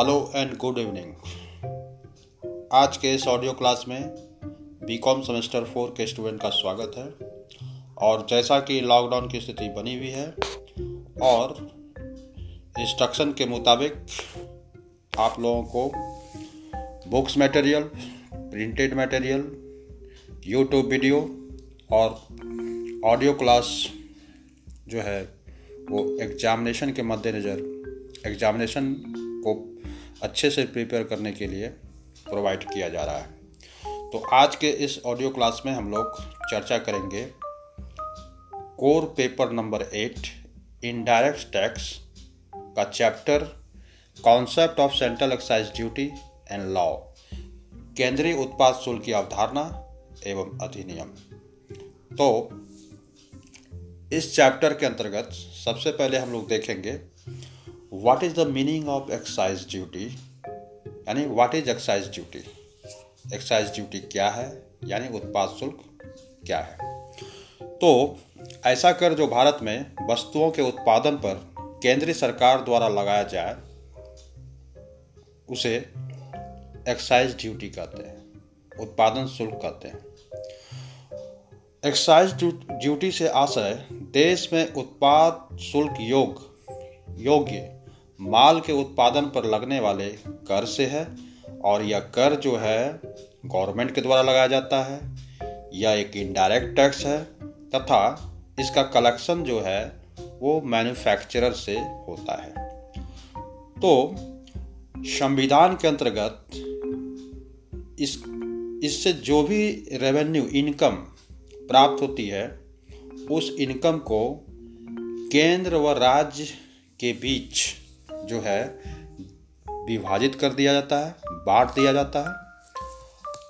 Hello and good evening आज के इस ऑडियो क्लास में बीकॉम सेमेस्टर फोर के स्टूडेंट का स्वागत है। और जैसा कि लॉकडाउन की स्थिति बनी हुई है, और इंस्ट्रक्शन के मुताबिक आप लोगों को books material printed material YouTube video और ऑडियो क्लास जो है वो एग्जामिनेशन के मद्देनज़र एग्जामिनेशन को अच्छे से प्रिपेयर करने के लिए प्रोवाइड किया जा रहा है। तो आज के इस ऑडियो क्लास में हम लोग चर्चा करेंगे core paper number eight indirect tax का chapter concept of central excise duty and law केंद्रीय उत्पाद शुल्क की अवधारणा एवं अधिनियम। तो इस चैप्टर के अंतर्गत सबसे पहले हम लोग देखेंगे what is the meaning of excise duty यानी what is excise duty excise duty क्या है? यानी उत्पाद शुल्क क्या है? तो ऐसा कर जो भारत में वस्तुओं के उत्पादन पर केंद्रीय सरकार द्वारा लगाया जाए, उसे एक्साइज ड्यूटी कहते हैं, उत्पादन शुल्क कहते हैं। एक्साइज ड्यूटी से आशय देश में उत्पाद शुल्क योग, योग्य माल के उत्पादन पर लगने वाले कर से है, और यह कर जो है, गवर्नमेंट के द्वारा लगाया जाता है। यह एक इनडायरेक्ट टैक्स है, तथा इसका कलेक्शन जो है, वो मैन्युफैक्चरर से होता है। तो संविधान के अंतर्गत इस, इससे जो भी रेवेन्यू इनकम प्राप्त होती है, उस इनकम को केंद्र व राज्य के बीच जो है, विभाजित कर दिया जाता है, बांट दिया जाता है।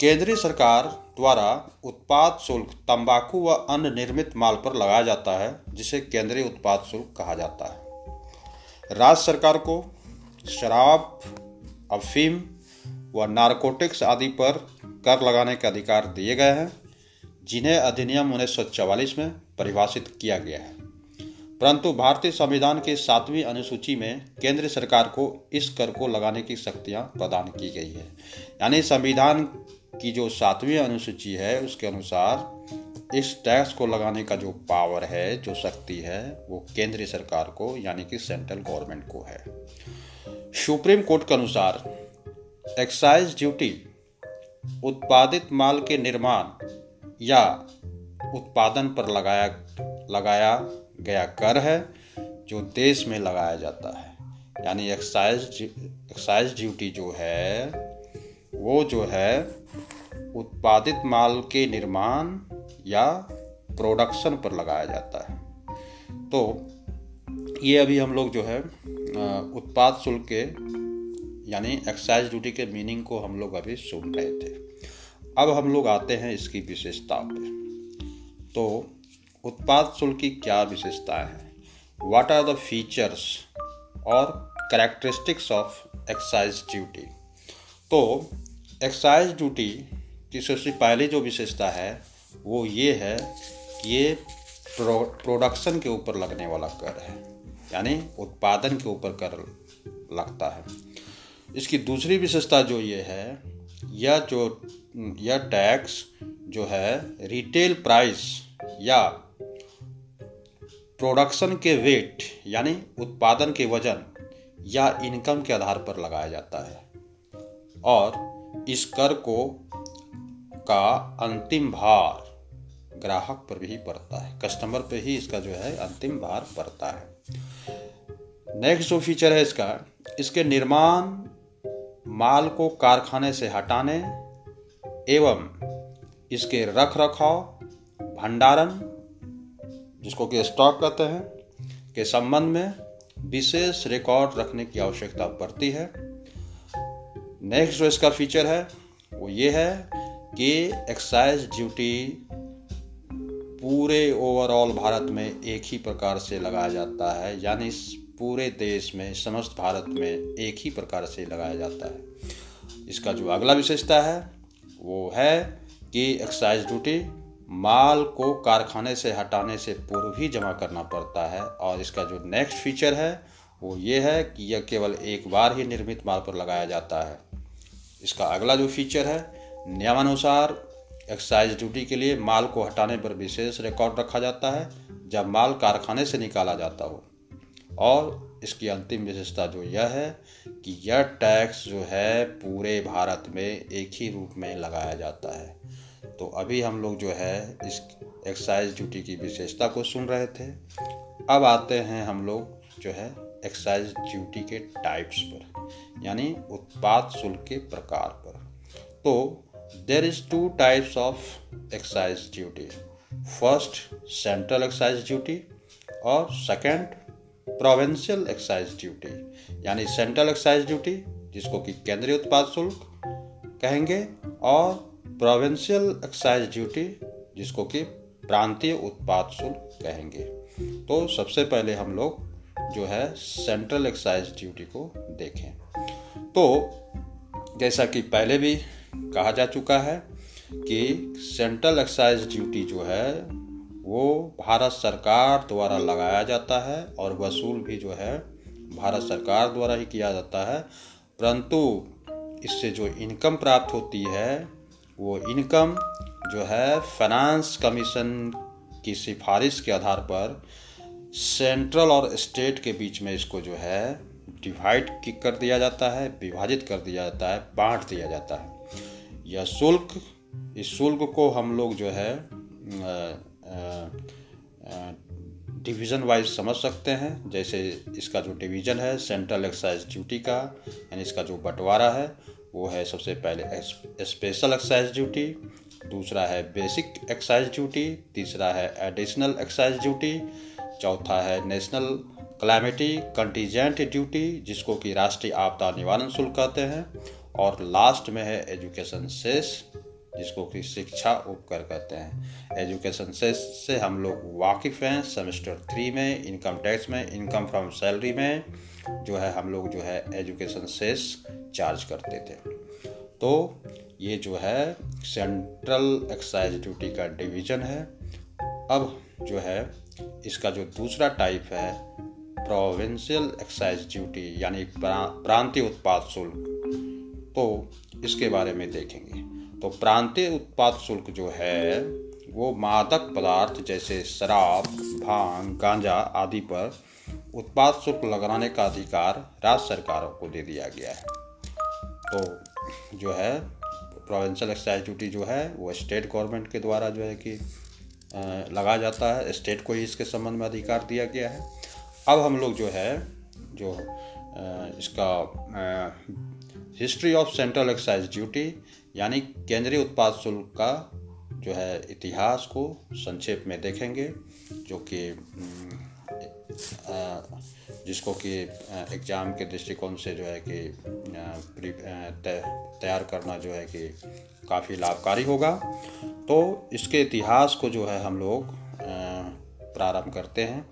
केंद्रीय सरकार द्वारा उत्पाद शुल्क, तंबाकू व अन्य निर्मित माल पर लगाया जाता है, जिसे केंद्रीय उत्पाद शुल्क कहा जाता है। राज्य सरकार को शराब, अफीम व नारकोटिक्स आदि पर कर लगाने के अधिकार दिए गए हैं, जिन्हें अधिनियम उन्नीस में परिभाषित किया गया है। परंतु भारतीय संविधान के सातवीं अनुसूची में केंद्र सरकार को इस कर को लगाने की शक्तियाँ प्रदान की गई है। यानी संविधान की जो सातवीं अनुसूची है, उसके अनुसार इस टैक्स को लगाने का जो पावर है, जो शक्ति है, वो केंद्र सरकार को, यानी कि सेंट्रल गवर्नमेंट को है। सुप्रीम कोर्ट के अनुसार एक्साइज ड्यूटी, उत्पादित माल के निर्माण या उत्पादन पर लगाया लगाया गया कर है, जो देश में लगाया जाता है। यानी एक्साइज एक्साइज ड्यूटी जो है, वो जो है, उत्पादित माल के निर्माण या प्रोडक्शन पर लगाया जाता है। तो ये अभी हम लोग जो है उत्पाद शुल्क के, यानी एक्साइज ड्यूटी के मीनिंग को हम लोग अभी सुन रहे थे। अब हम लोग आते हैं इसकी विशेषता पर तो उत्पाद शुल्क की क्या विशेषताएँ हैं? व्हाट आर द फीचर्स और करेक्टरिस्टिक्स ऑफ़ एक्साइज ड्यूटी तो एक्साइज ड्यूटी की सबसे पहली जो विशेषता है वो ये है कि ये प्रो, प्रोडक्शन के ऊपर लगने वाला कर है यानी उत्पादन के ऊपर कर लगता है। इसकी दूसरी विशेषता जो ये है यह जो यह टैक्स जो है रिटेल प्राइस या प्रोडक्शन के वेट यानी उत्पादन के वज़न, या इनकम के आधार पर लगाया जाता है। और इस कर को का अंतिम भार ग्राहक पर भी पड़ता है। कस्टमर पर ही इसका जो है अंतिम भार पड़ता है। नेक्स्ट जो फीचर है इसका, इसके निर्माण माल को कारखाने से हटाने एवं इसके रख रखाव, भंडारण जिसको कि स्टॉक कहते हैं, के संबंध में विशेष रिकॉर्ड रखने की आवश्यकता पड़ती है। नेक्स्ट जो इसका फीचर है, वो ये है कि एक्साइज ड्यूटी पूरे ओवरऑल भारत में एक ही प्रकार से लगाया जाता है, यानी पूरे देश में, समस्त भारत में एक ही प्रकार से लगाया जाता है। इसका जो अगला विशेषता है, वो है कि एक्साइज ड्यूटी माल को कारखाने से हटाने से पूर्व ही जमा करना पड़ता है और इसका जो नेक्स्ट फीचर है, वो ये है कि यह केवल एक बार ही निर्मित माल पर लगाया जाता है। इसका अगला जो फीचर है, नियमानुसार एक्साइज ड्यूटी के लिए माल को हटाने पर विशेष रिकॉर्ड रखा जाता है, जब माल कारखाने से निकाला जाता हो। और इसकी अंतिम विशेषता जो यह है कि यह टैक्स जो है, पूरे भारत में एक ही रूप में लगाया जाता है। तो अभी हम लोग जो है इस एक्साइज ड्यूटी की विशेषता को सुन रहे थे। अब आते हैं हम लोग जो है एक्साइज ड्यूटी के टाइप्स पर, यानी उत्पाद शुल्क के प्रकार पर। तो there is two types of excise duty first central excise duty और सेकंड प्रोविंशियल एक्साइज ड्यूटी यानी सेंट्रल एक्साइज ड्यूटी जिसको कि केंद्रीय उत्पाद शुल्क कहेंगे और प्रोविंशियल एक्साइज ड्यूटी जिसको कि प्रांतीय उत्पाद शुल्क कहेंगे। तो सबसे पहले हम लोग जो है सेंट्रल एक्साइज ड्यूटी को देखें। तो जैसा कि पहले भी कहा जा चुका है कि सेंट्रल एक्साइज ड्यूटी जो है, वो भारत सरकार द्वारा लगाया जाता है और वसूल भी जो है भारत सरकार द्वारा ही किया जाता है। परंतु इससे जो इनकम प्राप्त होती है वो इनकम जो है फाइनेंस कमीशन की सिफारिश के आधार पर सेंट्रल और स्टेट के बीच में इसको जो है डिवाइड कर दिया जाता है, विभाजित कर दिया जाता है, बांट दिया जाता है। यह शुल्क, इस शुल्क को हम लोग जो है डिवीज़न वाइज समझ सकते हैं। जैसे इसका जो डिवीज़न है सेंट्रल एक्साइज ड्यूटी का, यानी इसका जो बंटवारा है वो है सबसे पहले स्पेशल एक्साइज ड्यूटी दूसरा है बेसिक एक्साइज ड्यूटी तीसरा है एडिशनल एक्साइज ड्यूटी चौथा है नेशनल क्लैमिटी कंटीजेंट ड्यूटी जिसको कि राष्ट्रीय आपदा निवारण शुल्क कहते हैं। और लास्ट में है एजुकेशन सेस जिसको कि शिक्षा उपकर कहते हैं। एजुकेशन सेस से हम लोग वाकिफ़ हैं सेमेस्टर थ्री में इनकम टैक्स में इनकम फ्रॉम सैलरी में। जो है, हम लोग जो है एजुकेशन सेस चार्ज करते थे। तो ये जो है, सेंट्रल एक्साइज ड्यूटी का डिवीज़न है। अब जो है, इसका जो दूसरा टाइप है, प्रोविंशियल एक्साइज ड्यूटी, यानी प्रांतीय उत्पाद शुल्क। तो इसके बारे में देखेंगे। तो प्रांतीय उत्पाद शुल्क जो है, वो मादक पदार्थ जैसे शराब, भाँग, गांजा आदि पर उत्पाद शुल्क लगाने का अधिकार राज्य सरकारों को दे दिया गया है। तो जो है प्रोविंशियल एक्साइज ड्यूटी जो है, वो स्टेट गवर्नमेंट के द्वारा जो है कि लगाया जाता है। स्टेट को ही इसके संबंध में अधिकार दिया गया है। अब हम लोग जो है, जो इसका history of central excise duty यानी केंद्रीय उत्पाद शुल्क का जो है इतिहास को संक्षेप में देखेंगे, जो कि जिसको कि एग्ज़ाम के दृष्टिकोण से जो है कि तैयार करना जो है कि काफ़ी लाभकारी होगा। तो इसके इतिहास को जो है हम लोग प्रारंभ करते हैं।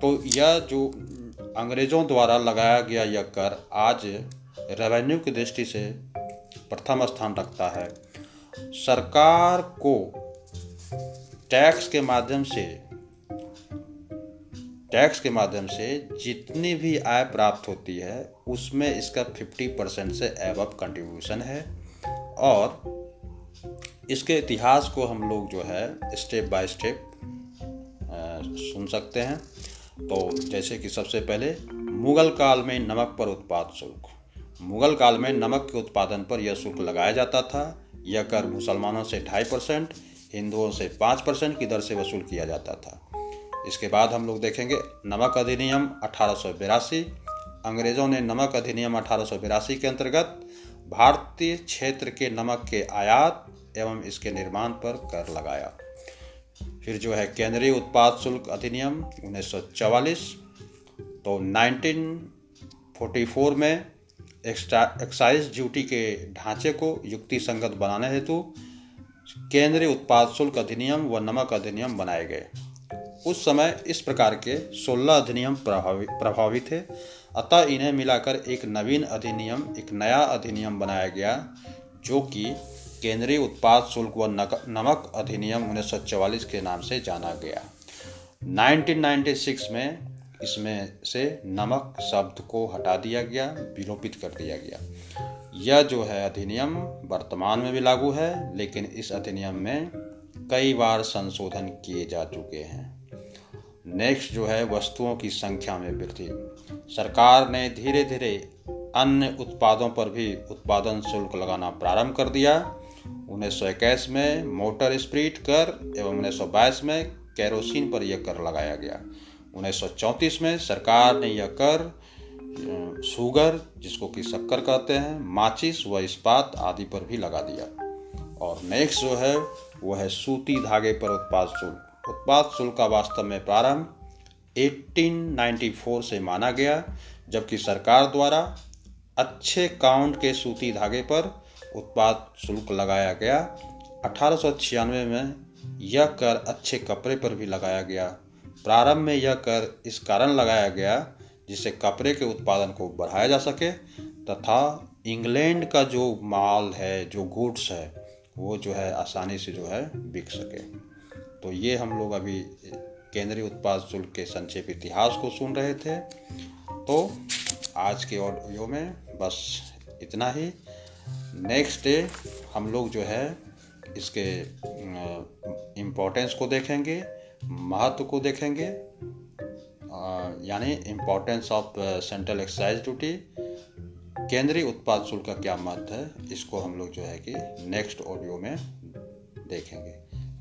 तो यह जो अंग्रेज़ों द्वारा लगाया गया यह कर आज रेवेन्यू की दृष्टि से प्रथम स्थान रखता है। सरकार को टैक्स के माध्यम से टैक्स के माध्यम से जितनी भी आय प्राप्त होती है, उसमें इसका 50 परसेंट से एवब कंट्रीब्यूशन है। और इसके इतिहास को हम लोग जो है स्टेप बाय स्टेप सुन सकते हैं। तो जैसे कि सबसे पहले, मुगल काल में नमक पर उत्पाद शुल्क। मुगल काल में नमक के उत्पादन पर यह शुल्क लगाया जाता था। यह कर मुसलमानों से ढाई परसेंट, हिंदुओं से पाँच परसेंट की दर से वसूल किया जाता था। इसके बाद हम लोग देखेंगे नमक अधिनियम अठारह अंग्रेज़ों ने नमक अधिनियम अठारह के अंतर्गत भारतीय क्षेत्र के नमक के आयात एवं इसके निर्माण पर कर लगाया। फिर जो है केंद्रीय उत्पाद शुल्क अधिनियम 1944 तो 1944 में एक्साइज ड्यूटी के ढांचे को युक्ति संगत बनाने हेतु केंद्रीय उत्पाद शुल्क अधिनियम व नमक अधिनियम बनाए गए। उस समय इस प्रकार के 16 अधिनियम प्रभावी थे। अतः इन्हें मिलाकर एक नवीन अधिनियम, एक नया अधिनियम बनाया गया, जो कि केंद्रीय उत्पाद शुल्क व नमक अधिनियम उन्नीस के नाम से जाना गया। 1996 में इसमें से नमक शब्द को हटा दिया गया विलोपित कर दिया गया। यह जो है अधिनियम, वर्तमान में भी लागू है, लेकिन इस अधिनियम में कई बार संशोधन किए जा चुके हैं। नेक्स्ट जो है, वस्तुओं की संख्या में वृद्धि। सरकार ने धीरे धीरे अन्य उत्पादों पर भी उत्पादन शुल्क लगाना प्रारंभ कर दिया। उन्नीस सौ इक्कीस में मोटर स्प्रिट कर एवं उन्नीस सौ बाईस में कैरोसिन पर यह कर लगाया गया। उन्नीस सौ चौंतीस में सरकार ने यह कर शुगर जिसको कि शक्कर कहते हैं, माचिस व इस्पात आदि पर भी लगा दिया। और नेक्स्ट जो है, वह है सूती धागे पर उत्पाद शुल्क। उत्पाद शुल्क का वास्तव में प्रारंभ 1894 से माना गया, जबकि सरकार द्वारा अच्छे काउंट के सूती धागे पर उत्पाद शुल्क लगाया गया। अठारह सौ छियानवे में यह कर अच्छे कपड़े पर भी लगाया गया। प्रारंभ में यह कर इस कारण लगाया गया, जिससे कपड़े के उत्पादन को बढ़ाया जा सके, तथा इंग्लैंड का जो माल है, जो गुड्स है, वो जो है आसानी से जो है बिक सके। तो ये हम लोग अभी केंद्रीय उत्पाद शुल्क के संक्षेप इतिहास को सुन रहे थे। तो आज के ऑडियो में बस इतना ही। नेक्स्ट डे हम लोग जो है इसके इम्पोर्टेंस को देखेंगे, महत्व को देखेंगे। यानी importance of central excise duty केंद्रीय उत्पाद शुल्क का क्या महत्व है, इसको हम लोग जो है कि नेक्स्ट ऑडियो में देखेंगे।